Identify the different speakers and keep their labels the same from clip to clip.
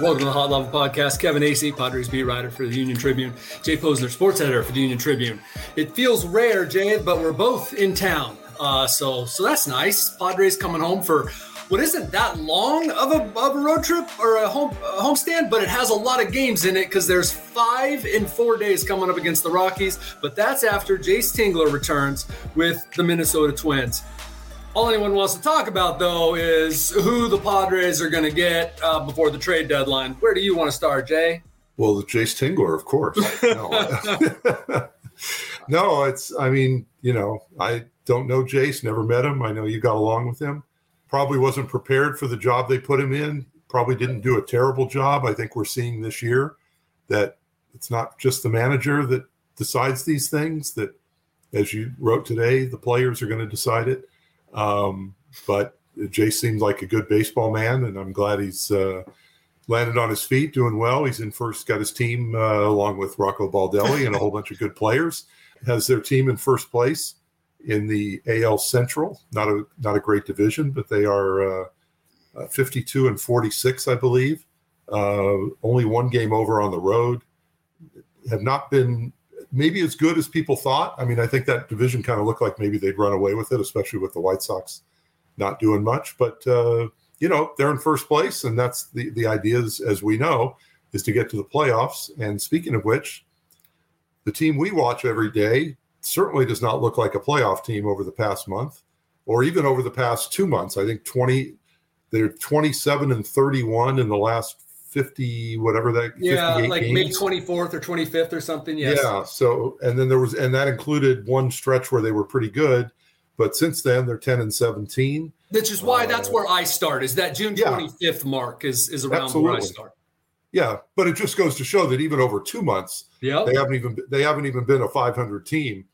Speaker 1: Welcome to the Hot Lava Podcast. Kevin Acee, Padres beat writer for the Union Tribune. Jay Posner, sports editor for the Union Tribune. It feels rare, Jay, but we're both in town, uh, so so that's nice. Padres coming home for what isn't that long of a, of a road trip or a home a homestand, but it has a lot of games in it because there's five in four days coming up against the Rockies. But that's after Jayce Tingler returns with the Minnesota Twins. All anyone wants to talk about, though, is who the Padres are going to get uh, before the trade deadline. Where do you want to start, Jay?
Speaker 2: Well, the Jayce Tingler, of course. No. no, it's, I mean, you know, I don't know Jace, never met him. I know you got along with him. Probably wasn't prepared for the job they put him in. Probably didn't do a terrible job. I think we're seeing this year that it's not just the manager that decides these things, that as you wrote today, the players are going to decide it. Um, but Jay seems like a good baseball man, and I'm glad he's uh, landed on his feet, doing well. He's in first, got his team uh, along with Rocco Baldelli and a whole bunch of good players. Has their team in first place in the AL Central. Not a not a great division, but they are uh, uh 52 and 46, I believe. Uh, only one game over on the road. Have not been maybe as good as people thought. I mean, I think that division kind of looked like maybe they'd run away with it, especially with the White Sox not doing much. But uh, you know, they're in first place, and that's the the idea is, as we know, is to get to the playoffs. And speaking of which, the team we watch every day certainly does not look like a playoff team over the past month, or even over the past two months. I think twenty. They're 27 and 31 in the last 50 whatever that
Speaker 1: yeah like games. may 24th or 25th or something yes.
Speaker 2: yeah so and then there was and that included one stretch where they were pretty good but since then they're 10 and 17
Speaker 1: which is why uh, that's where i start is that june 25th yeah, absolutely. is is around absolutely. where i start
Speaker 2: yeah but it just goes to show that even over two months yeah they haven't even they haven't even been a 500 team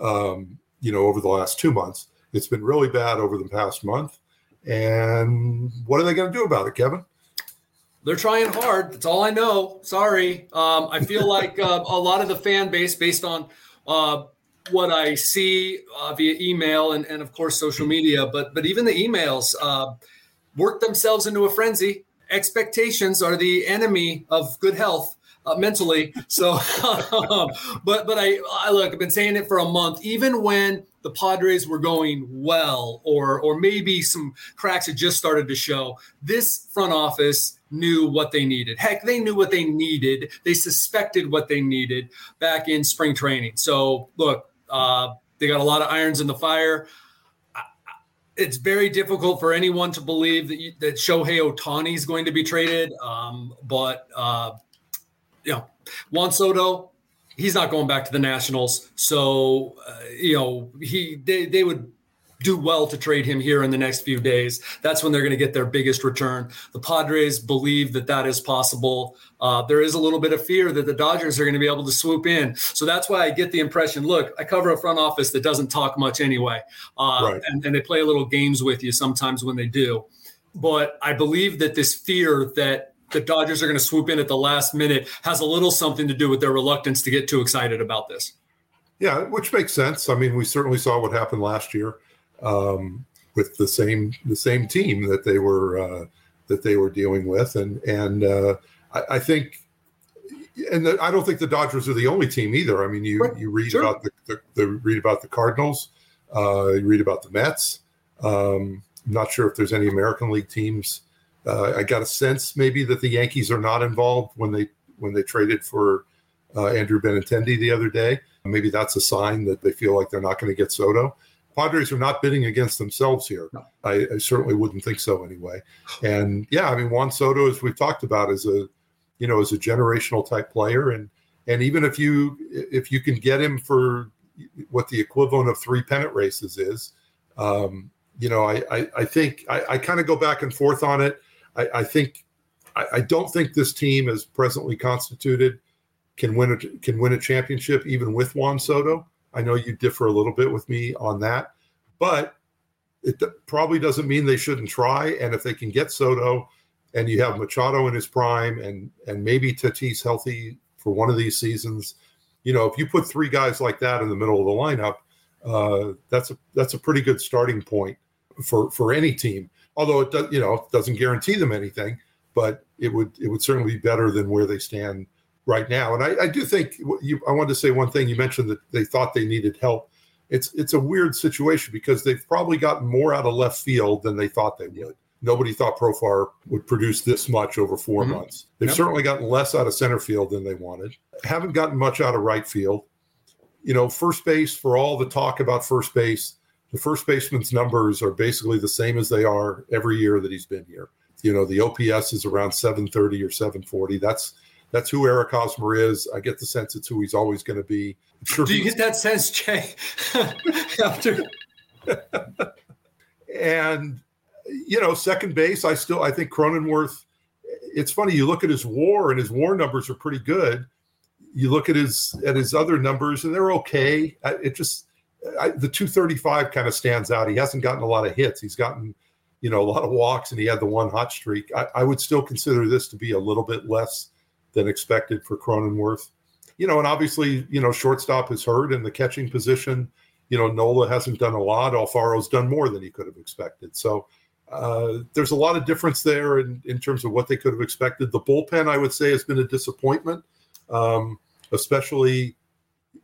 Speaker 2: um you know over the last two months it's been really bad over the past month and what are they going to do about it kevin
Speaker 1: they're trying hard. That's all I know. Sorry. Um, I feel like uh, a lot of the fan base, based on uh, what I see uh, via email and, and of course social media, but but even the emails uh, work themselves into a frenzy. Expectations are the enemy of good health. Uh, mentally, so, um, but but I, I look. I've been saying it for a month. Even when the Padres were going well, or or maybe some cracks had just started to show. This front office knew what they needed. Heck, they knew what they needed. They suspected what they needed back in spring training. So, look, uh, they got a lot of irons in the fire. It's very difficult for anyone to believe that, you, that Shohei Ohtani is going to be traded. Um, but, uh, you know, Juan Soto, he's not going back to the Nationals. So, uh, you know, he they, they would do well to trade him here in the next few days. That's when they're going to get their biggest return. The Padres believe that that is possible. Uh, there is a little bit of fear that the Dodgers are going to be able to swoop in. So that's why I get the impression look, I cover a front office that doesn't talk much anyway. Uh, right. and, and they play a little games with you sometimes when they do. But I believe that this fear that the Dodgers are going to swoop in at the last minute has a little something to do with their reluctance to get too excited about this.
Speaker 2: Yeah, which makes sense. I mean, we certainly saw what happened last year um, with the same the same team that they were uh, that they were dealing with, and and uh, I, I, think. And the, I don't think the Dodgers are the only team either. I mean, you you read sure. about the, the, the, read about the Cardinals, uh, you read about the Mets. Um, I'm not sure if there's any American League teams. Uh, I got a sense maybe that the Yankees are not involved when they when they traded for uh, Andrew Benintendi the other day. Maybe that's a sign that they feel like they're not going to get Soto. Padres are not bidding against themselves here. No. I, I, certainly wouldn't think so anyway. And yeah, I mean Juan Soto, as we've talked about, is a you know is a generational type player, and and even if you if you can get him for what the equivalent of three pennant races is, um, you know, I I, I think I, I kind of go back and forth on it. I, I think I, I don't think this team, as presently constituted, can win a can win a championship even with Juan Soto. I know you differ a little bit with me on that, but it probably doesn't mean they shouldn't try. And if they can get Soto and you have Machado in his prime and and maybe Tatis healthy for one of these seasons, you know, if you put three guys like that in the middle of the lineup, uh, that's a that's a pretty good starting point for for any team. Although it does, you know, doesn't guarantee them anything, but it would it would certainly be better than where they stand right now. And I, I do think you. I wanted to say one thing. You mentioned that they thought they needed help. It's it's a weird situation because they've probably gotten more out of left field than they thought they would. Nobody thought Profar would produce this much over 4 mm-hmm. months. They've yep. certainly gotten less out of center field than they wanted. Haven't gotten much out of right field. You know, first base for all the talk about first base, the first baseman's numbers are basically the same as they are every year that he's been here. You know, the OPS is around 730 or 740. That's that's who Eric Hosmer is. I get the sense it's who he's always going to be.
Speaker 1: Sure Do you get that sense, Jay? After
Speaker 2: and you know, second base, I still I think Cronenworth. It's funny you look at his WAR and his WAR numbers are pretty good. You look at his at his other numbers and they're okay. It just I, the 235 kind of stands out. He hasn't gotten a lot of hits. He's gotten you know a lot of walks and he had the one hot streak. I, I would still consider this to be a little bit less than expected for Cronenworth. You know, and obviously you know shortstop is hurt in the catching position. You know, Nola hasn't done a lot. Alfaro's done more than he could have expected. So uh, there's a lot of difference there in, in terms of what they could have expected. The bullpen, I would say, has been a disappointment, um, especially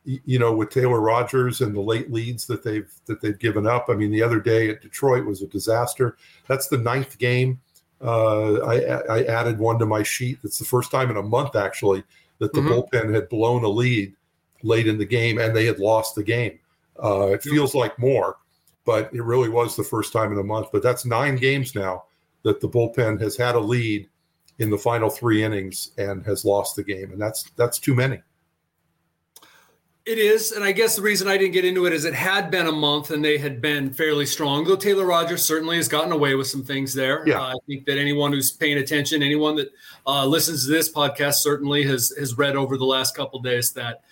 Speaker 2: you know with Taylor Rogers and the late leads that they've that they've given up. I mean, the other day at Detroit was a disaster. That's the ninth game. Uh, I, I added one to my sheet. It's the first time in a month actually that the mm-hmm. bullpen had blown a lead late in the game and they had lost the game. Uh, it feels like more but it really was the first time in a month. But that's nine games now that the bullpen has had a lead in the final three innings and has lost the game, and that's that's too many.
Speaker 1: It is, and I guess the reason I didn't get into it is it had been a month and they had been fairly strong. Though Taylor Rogers certainly has gotten away with some things there. Yeah. Uh, I think that anyone who's paying attention, anyone that uh, listens to this podcast, certainly has has read over the last couple days that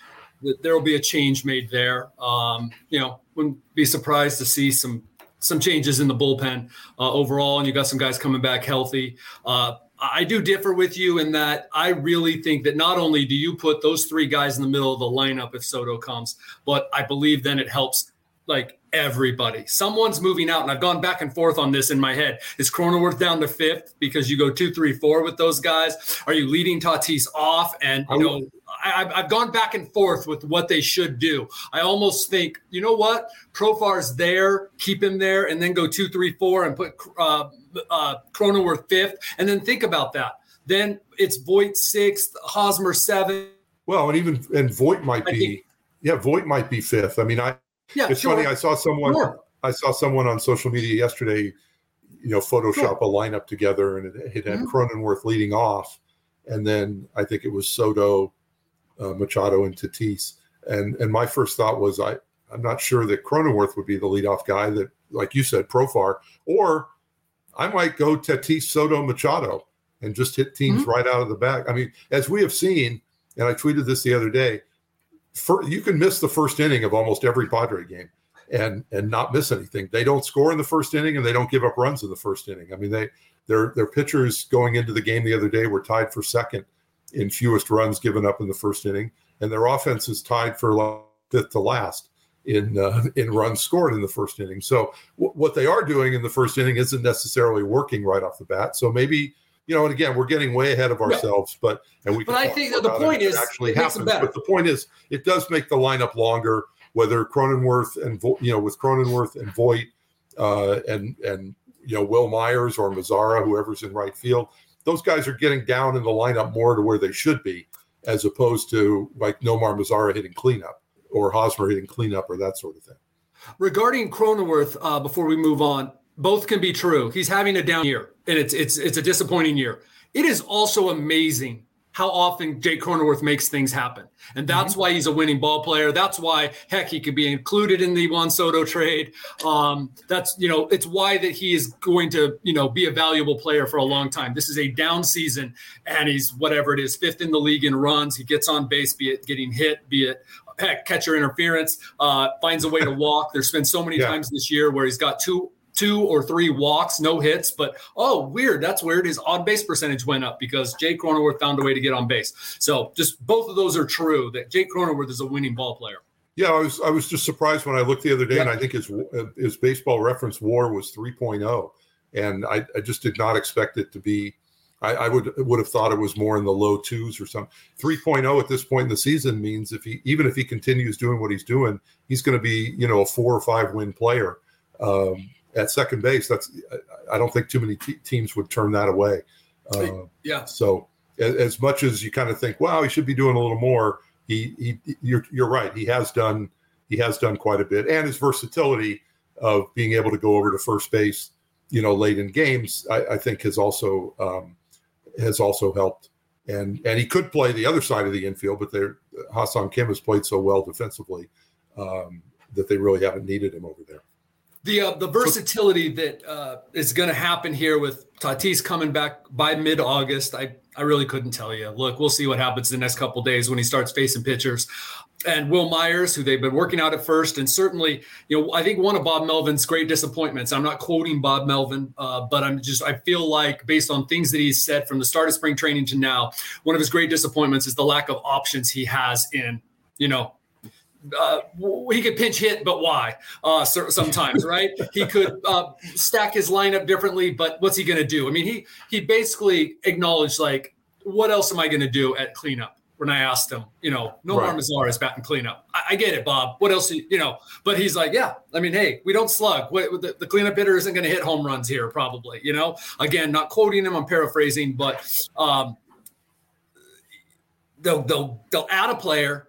Speaker 1: that there will be a change made there. Um, you know, wouldn't be surprised to see some some changes in the bullpen uh, overall, and you got some guys coming back healthy. Uh, I do differ with you in that I really think that not only do you put those three guys in the middle of the lineup if Soto comes, but I believe then it helps like everybody. Someone's moving out, and I've gone back and forth on this in my head. Is Cronenworth down to fifth because you go two, three, four with those guys? Are you leading Tatis off? And you know, I, have gone back and forth with what they should do. I almost think, you know what, Profar's there, keep him there, and then go two, three, four, and put uh, uh, Cronenworth fifth, and then think about that. Then it's Voit sixth, Hosmer seventh.
Speaker 2: Well, and even and Voit might be, think, yeah, Voit might be fifth. I mean, I yeah, it's sure. funny. I saw someone, sure. I saw someone on social media yesterday, you know, Photoshop sure. a lineup together, and it, it had mm-hmm. Cronenworth leading off, and then I think it was Soto, uh, Machado and Tatis. And and my first thought was I I'm not sure that Cronenworth would be the leadoff guy that like you said Profar or I might go Tatis Soto Machado and just hit teams mm-hmm. right out of the back. I mean, as we have seen, and I tweeted this the other day, for, you can miss the first inning of almost every Padre game and and not miss anything. They don't score in the first inning and they don't give up runs in the first inning. I mean, they their their pitchers going into the game the other day were tied for second in fewest runs given up in the first inning, and their offense is tied for fifth to last in uh, in runs scored in the first inning. So w- what they are doing in the first inning isn't necessarily working right off the bat. So maybe you know, and again, we're getting way ahead of ourselves, but and we.
Speaker 1: But I think the point is
Speaker 2: actually happens. But the point is, it does make the lineup longer. Whether Cronenworth and you know with Cronenworth and Voit uh, and and you know Wil Myers or Mazara, whoever's in right field, those guys are getting down in the lineup more to where they should be, as opposed to like Nomar Mazara hitting cleanup or Hosmer hitting cleanup or that sort of thing.
Speaker 1: Regarding Cronenworth, uh, before we move on, both can be true. He's having a down year, and it's it's it's a disappointing year. It is also amazing how often Jake Cronenworth makes things happen. And that's mm-hmm. why he's a winning ball player. That's why, heck, he could be included in the Juan Soto trade. Um, that's, you know, it's why that he is going to, you know, be a valuable player for a long time. This is a down season and he's whatever it is, fifth in the league in runs. He gets on base, be it getting hit, be it catcher interference, uh, finds a way to walk. There's been so many yeah. times this year where he's got two two or three walks, no hits. But oh, weird. That's weird. His on base percentage went up because Jake Cronenworth found a way to get on base. So just both of those are true that Jake Cronenworth is a winning ball player.
Speaker 2: Yeah, I was I was just surprised when I looked the other day, yeah. and I think his his baseball reference WAR was 3.0, and I, I just did not expect it to be I, I, would would have thought it was more in the low twos or something. 3.0 at this point in the season means if he even if he continues doing what he's doing, he's going to be you know a four or five win player um, at second base. That's I don't think too many te- teams would turn that away.
Speaker 1: Uh, yeah.
Speaker 2: So as, as, much as you kind of think, wow, he should be doing a little more. He, he you're you're right. He has done he has done quite a bit, and his versatility of being able to go over to first base, you know, late in games, I, I think has also um, has also helped. And and he could play the other side of the infield, but there Ha-Seong Kim has played so well defensively um, that they really haven't needed him over there.
Speaker 1: The uh, the versatility that uh, is going to happen here with Tatis coming back by mid August, I I really couldn't tell you. Look, we'll see what happens the next couple days when he starts facing pitchers and Wil Myers, who they've been working out at first, and certainly, you know, I think one of Bob Melvin's great disappointments. I'm not quoting Bob Melvin, uh, but I'm just I feel like based on things that he's said from the start of spring training to now, one of his great disappointments is the lack of options he has in, you know. Uh, he could pinch hit, but why? Uh, sometimes, right? he could uh, stack his lineup differently, but what's he going to do? I mean, he he basically acknowledged like, what else am I going to do at cleanup? When I asked him, you know, no right. Mazar is batting cleanup. I, I, get it, Bob. What else, you know? But he's like, yeah. I mean, hey, we don't slug. the, the cleanup hitter isn't going to hit home runs here, probably. You know, again, not quoting him. I'm paraphrasing, but um, they'll they'll they'll add a player,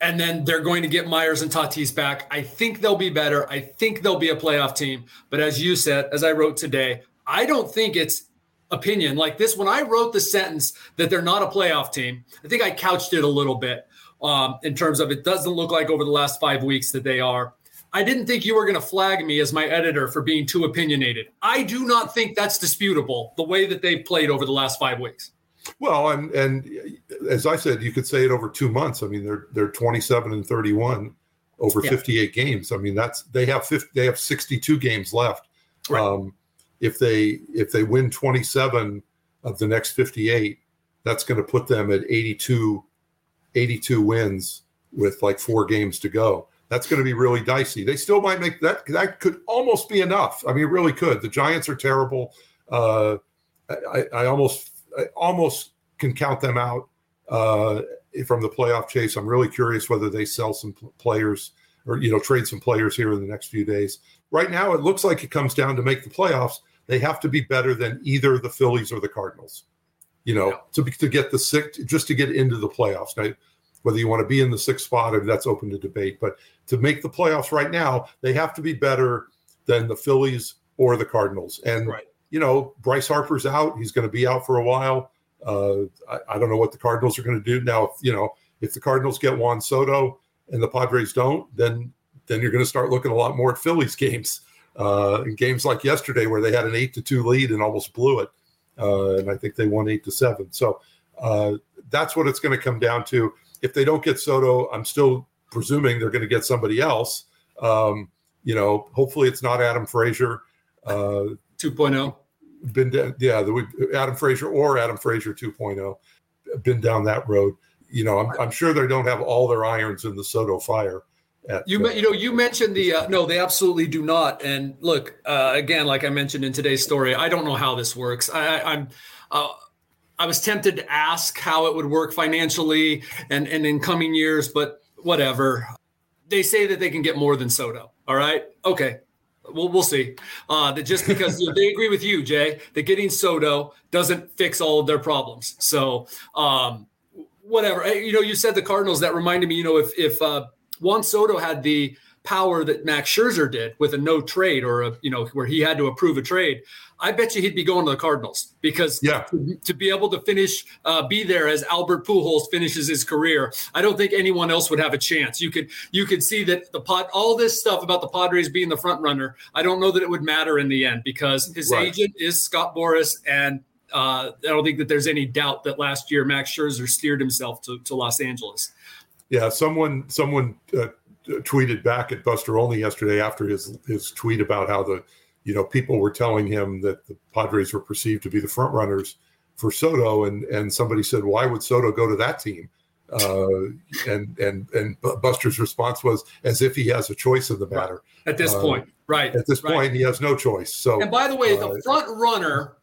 Speaker 1: and then they're going to get Myers and Tatis back. I think they'll be better. I think they'll be a playoff team. But as you said, as I wrote today, I don't think it's opinion. Like this when i wrote the sentence that they're not a playoff team i think i couched it a little bit um, in terms of it doesn't look like over the last five weeks that they are. I didn't think you were going to flag me as my editor for being too opinionated. I do not think that's disputable the way that they've played over the last five weeks.
Speaker 2: Well and and as i said you could say it over two months. I mean they're they're 27 and 31 over yeah. 58 games. I mean that's they have 50 they have 62 games left. Right. um, if they if they win 27 of the next 58 that's going to put them at 82 82 wins with like four games to go. That's going to be really dicey. They still might make that that could almost be enough. I mean it really could. The giants are terrible. Uh, I, I almost I almost can count them out uh, from the playoff chase. I'm really curious whether they sell some players or you know trade some players here in the next few days right now it looks like it comes down to make the playoffs they have to be better than either the Phillies or the Cardinals. You know, yeah. to be, to get the six, just to get into the playoffs. Now, whether you want to be in the sixth spot, or that's open to debate. But to make the playoffs right now, they have to be better than the Phillies or the Cardinals. And right. you know, Bryce Harper's out; he's going to be out for a while. Uh, I, I, don't know what the Cardinals are going to do now. If, you know, if the Cardinals get Juan Soto and the Padres don't, then then you're going to start looking a lot more at Phillies games uh, in games like yesterday where they had an eight to two lead and almost blew it. Uh, and I think they won eight to seven. So uh, that's what it's going to come down to. If they don't get Soto, I'm still presuming they're going to get somebody else. Um, you know, hopefully it's not Adam Frazier.
Speaker 1: Uh, 2.0.
Speaker 2: Been down, yeah, the, Adam Frazier or Adam Frazier 2.0. Been down that road. You know, I'm, I'm sure they don't have all their irons in the Soto fire.
Speaker 1: At, you uh, you know you mentioned the uh, no they absolutely do not. And look uh, again like I mentioned in today's story I don't know how this works. I, am uh, I was tempted to ask how it would work financially and and in coming years but whatever. They say that they can get more than Soto. All right? Okay. We'll we'll see. Uh, that just because they agree with you Jay that getting Soto doesn't fix all of their problems. So um, whatever you know you said the Cardinals that reminded me you know if if uh, Juan Soto had the power that Max Scherzer did with a no trade or a you know where he had to approve a trade. I bet you he'd be going to the Cardinals because
Speaker 2: yeah.
Speaker 1: to, to be able to finish, uh, be there as Albert Pujols finishes his career. I don't think anyone else would have a chance. You could you could see that the pot all this stuff about the Padres being the front runner. I don't know that it would matter in the end because his right. agent is Scott Boras and. Uh, I don't think that there's any doubt that last year Max Scherzer steered himself to, to Los Angeles.
Speaker 2: Yeah, someone someone uh, tweeted back at Buster Olney yesterday after his his tweet about how the you know people were telling him that the Padres were perceived to be the front runners for Soto, and and somebody said, why would Soto go to that team? Uh, and and and Buster's response was as if he has a choice in the matter.
Speaker 1: At this uh, point, right?
Speaker 2: At this
Speaker 1: right.
Speaker 2: point, he has no choice. So,
Speaker 1: and by the way, the uh, front runner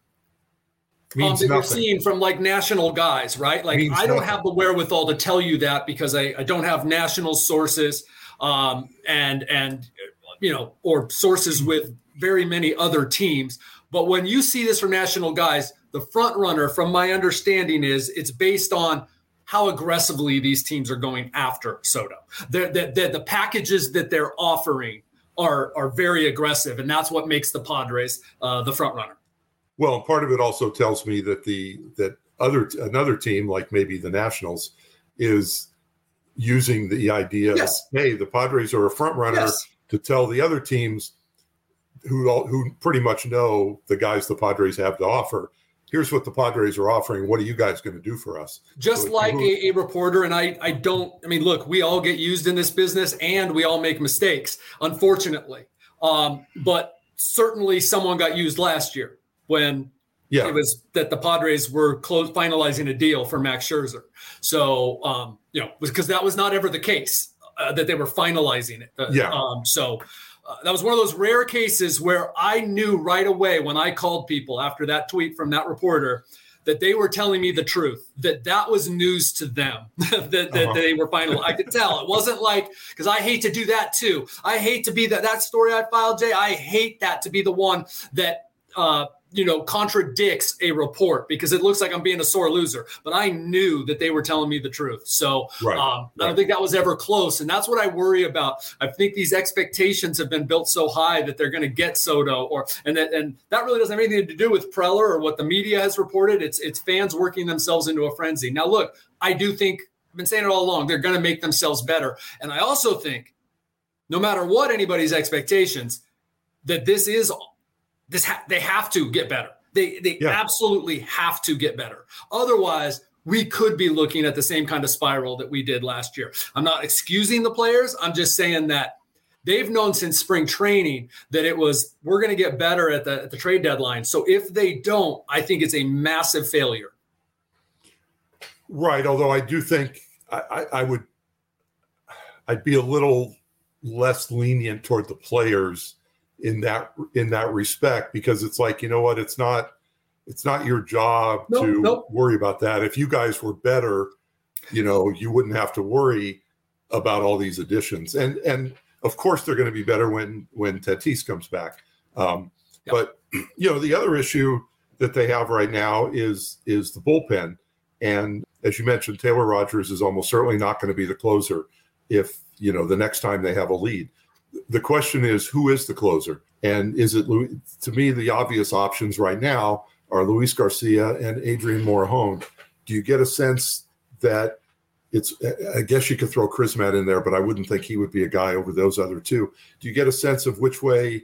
Speaker 1: um, that you're seeing from like national guys, right? Like I don't nothing. have the wherewithal to tell you that because I, I don't have national sources um, and and you know or sources with very many other teams. But when you see this from national guys, the front runner, from my understanding, is it's based on how aggressively these teams are going after Soto. The, the, the, packages that they're offering are are very aggressive, and that's what makes the Padres uh, the front runner.
Speaker 2: Well, part of it also tells me that the that other another team, like maybe the Nationals, is using the idea yes. hey, the Padres are a front runner yes. to tell the other teams who all, who pretty much know the guys the Padres have to offer. Here's what the Padres are offering. What are you guys going to do for us?
Speaker 1: Just so like a, a, reporter, and I, I don't. I mean, look, we all get used in this business, and we all make mistakes, unfortunately. Um, but certainly, someone got used last year when yeah. it was that the Padres were close finalizing a deal for Max Scherzer. So, um, you know, because that was not ever the case uh, that they were finalizing it. Uh,
Speaker 2: yeah.
Speaker 1: Um, so uh, that was one of those rare cases where I knew right away when I called people after that tweet from that reporter that they were telling me the truth that that was news to them that, that uh-huh. they were final i could tell it wasn't like because i hate to do that too i hate to be that that story i filed jay i hate that to be the one that uh, you know contradicts a report because it looks like I'm being a sore loser. But I knew that they were telling me the truth, so right, um, right. I don't think that was ever close. And that's what I worry about. I think these expectations have been built so high that they're going to get Soto, or and that and that really doesn't have anything to do with Preller or what the media has reported. It's it's fans working themselves into a frenzy. Now, look, I do think I've been saying it all along. They're going to make themselves better, and I also think, no matter what anybody's expectations, that this is this ha- they have to get better. They they yeah. absolutely have to get better. Otherwise, we could be looking at the same kind of spiral that we did last year. I'm not excusing the players. I'm just saying that they've known since spring training that it was we're going to get better at the, at the trade deadline. So if they don't, I think it's a massive failure.
Speaker 2: Right. Although I do think I, I, I would I'd be a little less lenient toward the players in that in that respect because it's like you know what? It's not it's not your job nope, to nope. worry about that. If you guys were better you know you wouldn't have to worry about all these additions. And and of course they're going to be better when when tatis comes back. Um, yep. but you know the other issue that they have right now is is the bullpen. And as you mentioned taylor rogers is almost certainly not going to be the closer if you know the next time they have a lead the question is who is the closer? And is it to me the obvious options right now are Luis Garcia and Adrian Morejon. Do you get a sense that it's I guess you could throw Crismatt in there, but I wouldn't think he would be a guy over those other two. Do you get a sense of which way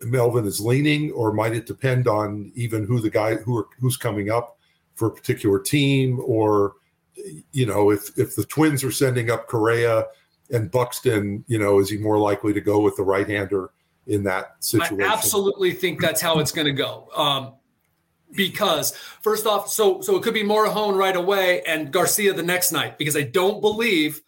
Speaker 2: Melvin is leaning, or might it depend on even who the guy who are, who's coming up for a particular team, or you know if if the Twins are sending up Correa and Buxton, you know, is he more likely to go with the right hander in that situation?
Speaker 1: I absolutely think that's how it's going to go. Um, because first off, so so it could be Morejon right away and Garcia the next night because I don't believe,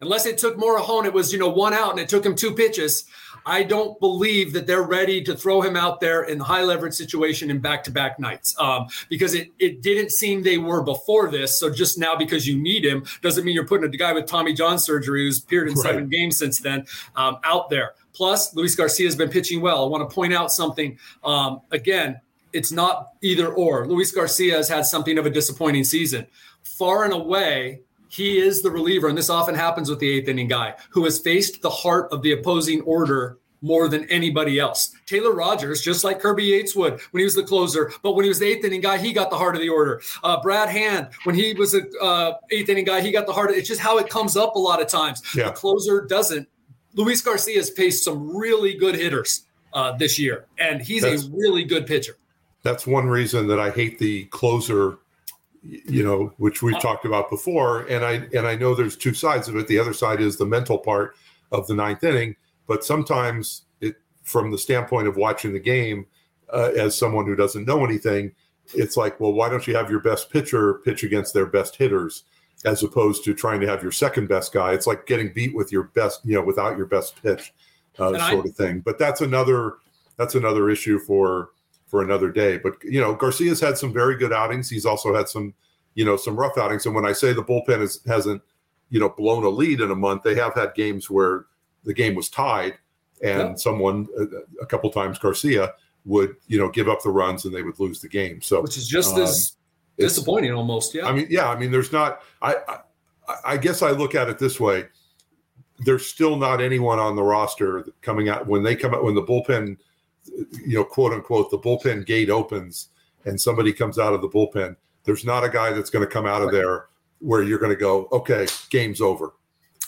Speaker 1: unless it took Morejon, it was you know one out and it took him two pitches. I don't believe that they're ready to throw him out there in the high leverage situation in back to back nights um, because it, it didn't seem they were before this. So just now because you need him doesn't mean you're putting a guy with Tommy John surgery who's appeared in right. seven games since then um, out there. Plus, Luis Garcia has been pitching well. I want to point out something um, again. It's not either or. Luis Garcia has had something of a disappointing season. Far and away, he is the reliever, and this often happens with the eighth inning guy who has faced the heart of the opposing order more than anybody else. Taylor Rogers, just like Kirby Yates would when he was the closer, but when he was the eighth inning guy, he got the heart of the order. Uh, Brad Hand, when he was a uh, eighth inning guy, he got the heart. Of, it's just how it comes up a lot of times. Yeah. The closer doesn't. Luis Garcia has faced some really good hitters uh, this year, and he's that's, a really good pitcher.
Speaker 2: That's one reason that I hate the closer you know, which we've talked about before. And I and I know there's two sides of it. The other side is the mental part of the ninth inning, but sometimes it, from the standpoint of watching the game, uh, as someone who doesn't know anything, it's like, well, why don't you have your best pitcher pitch against their best hitters, as opposed to trying to have your second best guy? It's like getting beat with your best, you know, without your best pitch, uh, sort I, of thing. But that's another that's another issue for for another day. But you know, Garcia's had some very good outings. He's also had some, you know, some rough outings. And when I say the bullpen is, hasn't, you know, blown a lead in a month, they have had games where the game was tied, and yeah. someone a, a, couple times Garcia would, you know, give up the runs and they would lose the game. So
Speaker 1: which is just um, as disappointing almost. Yeah.
Speaker 2: I mean, yeah. I mean, there's not. I, I I guess I look at it this way. There's still not anyone on the roster coming out when they come out when the bullpen you know, quote unquote, the bullpen gate opens and somebody comes out of the bullpen, there's not a guy that's going to come out of there where you're going to go, okay, game's over.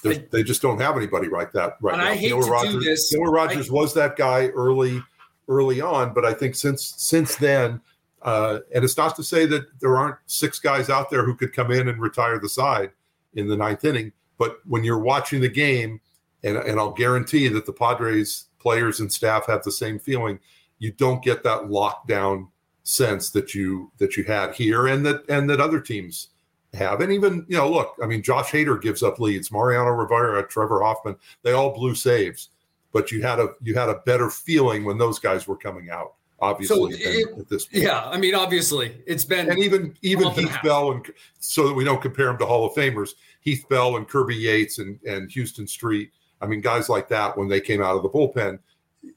Speaker 2: I, they just don't have anybody like that right
Speaker 1: now.
Speaker 2: I
Speaker 1: hate to
Speaker 2: Rogers,
Speaker 1: do this.
Speaker 2: Noah Rogers I, was that guy early, early on, but I think since since then, uh, and it's not to say that there aren't six guys out there who could come in and retire the side in the ninth inning. But when you're watching the game, and, and I'll guarantee that the Padres players and staff have the same feeling. You don't get that lockdown sense that you that you had here and that and that other teams have. And even, you know, look, I mean, Josh Hader gives up leads, Mariano Rivera, Trevor Hoffman, they all blew saves. But you had a you had a better feeling when those guys were coming out obviously so it, at this
Speaker 1: point. Yeah, I mean, obviously it's been
Speaker 2: and even even Heath Bell and so that we don't compare them to Hall of Famers, Heath Bell and Kirby Yates and and Houston Street I mean, guys like that, when they came out of the bullpen,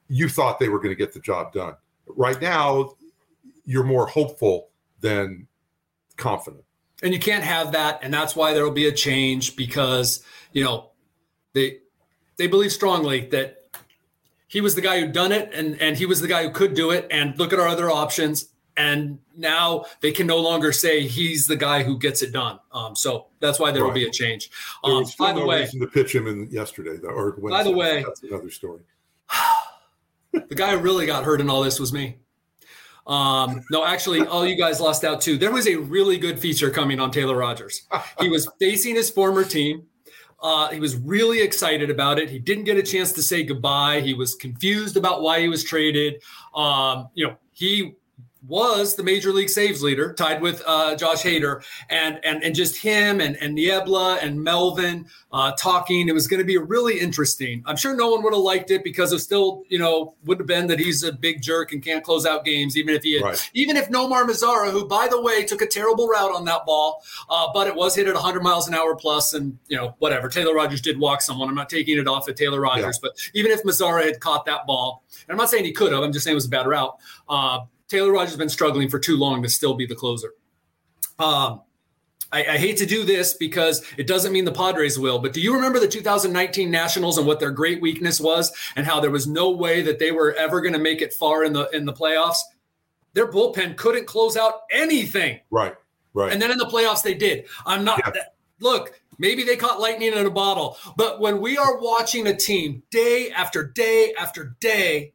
Speaker 2: you thought they were going to get the job done. Right now, you're more hopeful than confident.
Speaker 1: And you can't have that. And that's why there will be a change because, you know, they they believe strongly that he was the guy who done it and, and he was the guy who could do it. And look at our other options and now they can no longer say he's the guy who gets it done. Um, so that's why there right. will be a change.
Speaker 2: Um, by the no way, reason to pitch him in yesterday, though, or
Speaker 1: Wednesday. by the way,
Speaker 2: that's another story.
Speaker 1: the guy who really got hurt in all this was me. Um, no, actually, all you guys lost out too. There was a really good feature coming on Taylor Rogers. He was facing his former team. Uh, he was really excited about it. He didn't get a chance to say goodbye. He was confused about why he was traded. Um, you know, he was the major league saves leader, tied with uh, Josh Hader, and and and just him and and Niebla and Melvin uh, talking. It was going to be really interesting. I'm sure no one would have liked it because it still, you know, would have been that he's a big jerk and can't close out games, even if he had, right. even if Nomar Mazara, who by the way took a terrible route on that ball, uh, but it was hit at 100 miles an hour plus, and you know whatever. Taylor Rogers did walk someone. I'm not taking it off at Taylor Rogers, yeah. but even if Mazara had caught that ball, and I'm not saying he could have, I'm just saying it was a bad route. Taylor Rogers has been struggling for too long to still be the closer. Um, I, I, hate to do this because it doesn't mean the Padres will, but do you remember the 2019 Nationals and what their great weakness was and how there was no way that they were ever going to make it far in the in the playoffs? Their bullpen couldn't close out anything.
Speaker 2: Right. Right.
Speaker 1: And then in the playoffs they did. I'm not yeah. look, maybe they caught lightning in a bottle, but when we are watching a team day after day after day,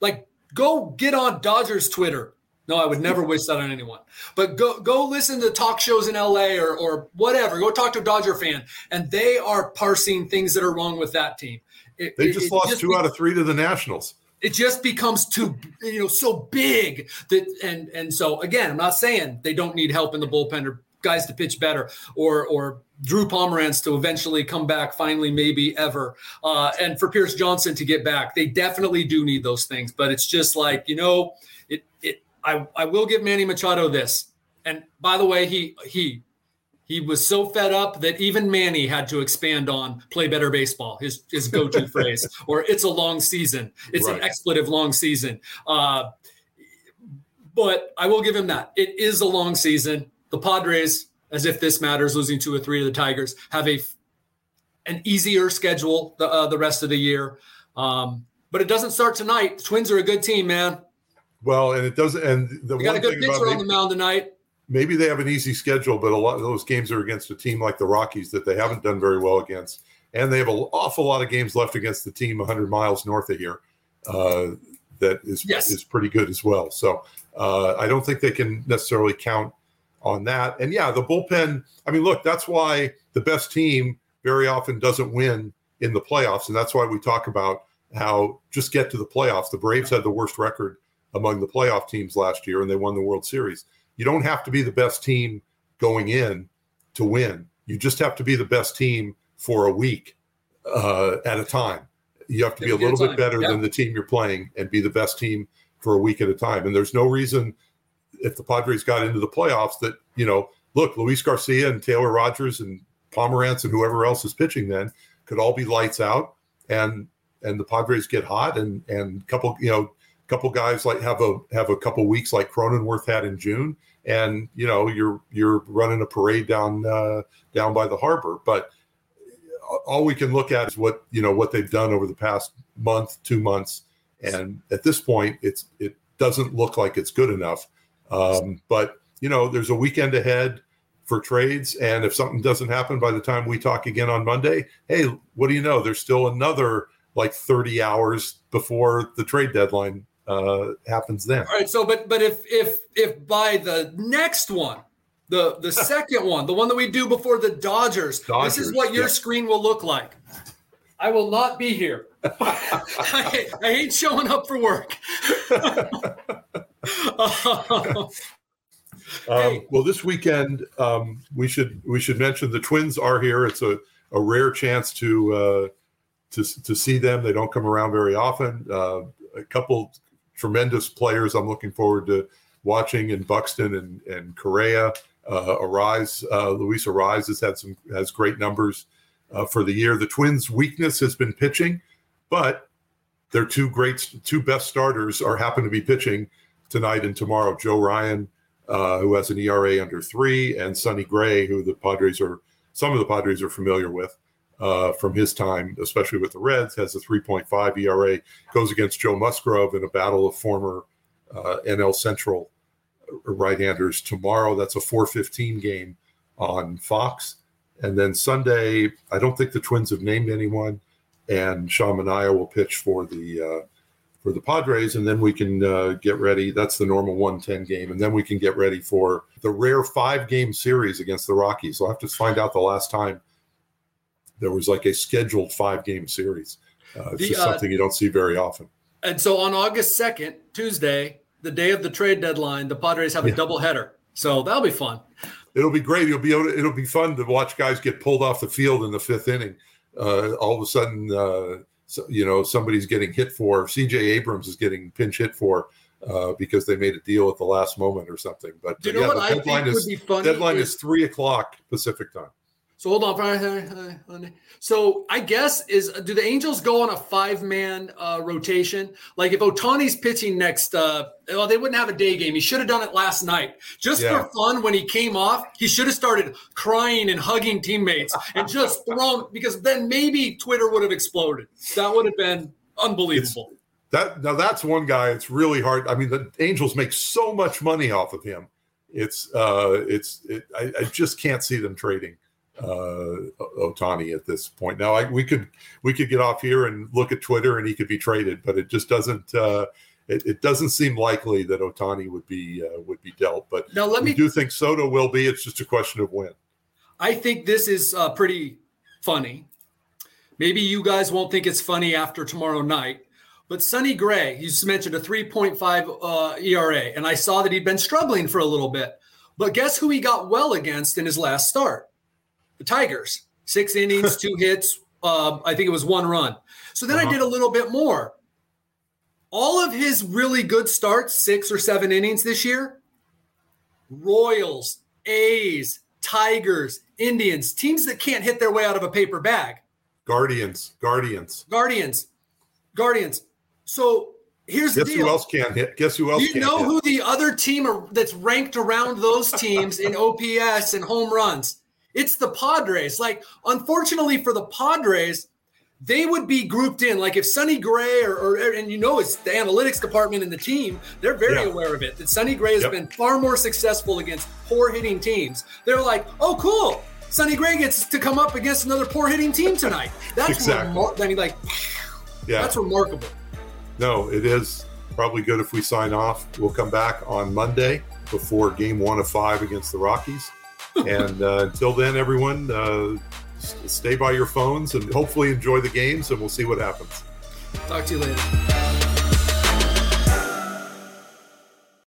Speaker 1: like Go get on Dodgers Twitter. No, I would never wish that on anyone. But go go listen to talk shows in LA or or whatever. Go talk to a Dodger fan, and they are parsing things that are wrong with that team.
Speaker 2: It, they just it, lost just two be- out of three to the Nationals.
Speaker 1: It just becomes too you know so big that and and so again, I'm not saying they don't need help in the bullpen or guys to pitch better or or Drew Pomeranz to eventually come back, finally, maybe ever, uh, and for Pierce Johnson to get back. They definitely do need those things, but it's just like you know, it. It. I I will give Manny Machado this, and by the way, he he he was so fed up that even Manny had to expand on "play better baseball," his his go-to phrase, or "it's a long season." It's right. an expletive long season. Uh, but I will give him that. It is a long season. The Padres as if this matters, losing two or three of the Tigers, have a an easier schedule the uh, the rest of the year. Um, but it doesn't start tonight. The Twins are a good team, man.
Speaker 2: Well, and it doesn't. And the
Speaker 1: got a good pitcher on the mound tonight.
Speaker 2: Maybe they have an easy schedule, but a lot of those games are against a team like the Rockies that they haven't done very well against, and they have an awful lot of games left against the team 100 miles north of here. Uh, that is yes. is pretty good as well. So uh, I don't think they can necessarily count on that. And yeah, the bullpen, I mean, look, that's why the best team very often doesn't win in the playoffs. And that's why we talk about how just get to the playoffs. The Braves had the worst record among the playoff teams last year and they won the World Series. You don't have to be the best team going in to win. You just have to be the best team for a week uh, at a time. You have to be a little bit better yeah. than the team you're playing and be the best team for a week at a time. And there's no reason if the Padres got into the playoffs that, you know, look, Luis Garcia and Taylor Rogers and Pomeranz and whoever else is pitching then could all be lights out and and the Padres get hot and and couple, you know, couple guys like have a have a couple weeks like Cronenworth had in June and you know you're you're running a parade down uh, down by the harbor. But all we can look at is what you know what they've done over the past month two months. And at this point it's it doesn't look like it's good enough um, but you know there's a weekend ahead for trades and if something doesn't happen by the time we talk again on monday hey what do you know there's still another like 30 hours before the trade deadline uh, happens then.
Speaker 1: All right. So, but but if if if by the next one, the the second one, the one that we do before the Dodgers, Dodgers this is what your screen will look like. I will not be here. I, I, ain't showing up for work.
Speaker 2: um, well, this weekend um, we should we should mention the Twins are here. It's a, a rare chance to uh, to to see them. They don't come around very often. Uh, a couple tremendous players I'm looking forward to watching in Buxton and, and Correa. Uh, Arraez, uh, Luis Arraez has had some has great numbers uh, for the year. The Twins' weakness has been pitching, but their two great, two best starters are happen to be pitching tonight and tomorrow. Joe Ryan, uh, who has an ERA under three, and Sonny Gray, who the Padres are some of the Padres are familiar with uh, from his time, especially with the Reds, has a 3.5 ERA, goes against Joe Musgrove in a battle of former uh, NL Central right-handers tomorrow. That's a 4:15 game on Fox, and then Sunday. I don't think the Twins have named anyone, and Sean Manaea will pitch for the uh, for the Padres, and then we can uh, get ready. That's the normal 110 game, and then we can get ready for the rare five game series against the Rockies. I'll have to find out the last time there was like a scheduled five game series. Uh, it's the, just uh, something uh, you don't see very often.
Speaker 1: And so on August 2nd, Tuesday, the day of the trade deadline, the Padres have a yeah. double header. So that'll be fun.
Speaker 2: It'll be great. It'll be able to, it'll be fun to watch guys get pulled off the field in the fifth inning. Uh, all of a sudden, uh, so, you know, somebody's getting hit for. CJ Abrams is getting pinch hit for uh, because they made a deal at the last moment or something. But
Speaker 1: you know yeah, what
Speaker 2: the deadline is deadline is, is three o'clock Pacific time.
Speaker 1: So hold on. So I guess is do the Angels go on a five man uh, rotation? Like if Ohtani's pitching next, uh, well, they wouldn't have a day game. He should have done it last night just yeah. for fun. When he came off, he should have started crying and hugging teammates and just thrown because then maybe Twitter would have exploded. That would have been unbelievable.
Speaker 2: It's, that now that's one guy. It's really hard. I mean, the Angels make so much money off of him. It's uh, it's it, I, I just can't see them trading uh, Ohtani at this point. Now, I, we could we could get off here and look at Twitter, and he could be traded, but it just doesn't. Uh, it, it, doesn't seem likely that Ohtani would be uh, would be dealt. But now, let me do think Soto will be. It's just a question of when.
Speaker 1: I think this is uh, pretty funny. Maybe you guys won't think it's funny after tomorrow night. But Sonny Gray, you just mentioned a 3.5 uh, ERA, and I saw that he'd been struggling for a little bit. But guess who he got well against in his last start? The Tigers. Six innings, two hits. Uh, I think it was one run. So then uh-huh. I did a little bit more. All of his really good starts, six or seven innings this year, Royals, A's, Tigers, Indians, teams that can't hit their way out of a paper bag.
Speaker 2: Guardians, Guardians,
Speaker 1: Guardians, Guardians. So here's
Speaker 2: Guess
Speaker 1: the deal.
Speaker 2: who else can't hit? Guess who else?
Speaker 1: You know
Speaker 2: hit?
Speaker 1: who the other team that's ranked around those teams in OPS and home runs? It's the Padres. Like, unfortunately for the Padres, they would be grouped in. Like if Sonny Gray or, or and you know it's the analytics department and the team, they're very yeah. aware of it. That Sonny Gray has yep. been far more successful against poor hitting teams. They're like, oh, cool. Sonny Gray gets to come up against another poor hitting team tonight. That's exactly. Remar- I mean, like, yeah, that's remarkable.
Speaker 2: No, it is probably good if we sign off. We'll come back on Monday before Game One of Five against the Rockies and uh, until then, everyone, uh, stay by your phones and hopefully enjoy the games, and we'll see what happens.
Speaker 1: Talk to you later.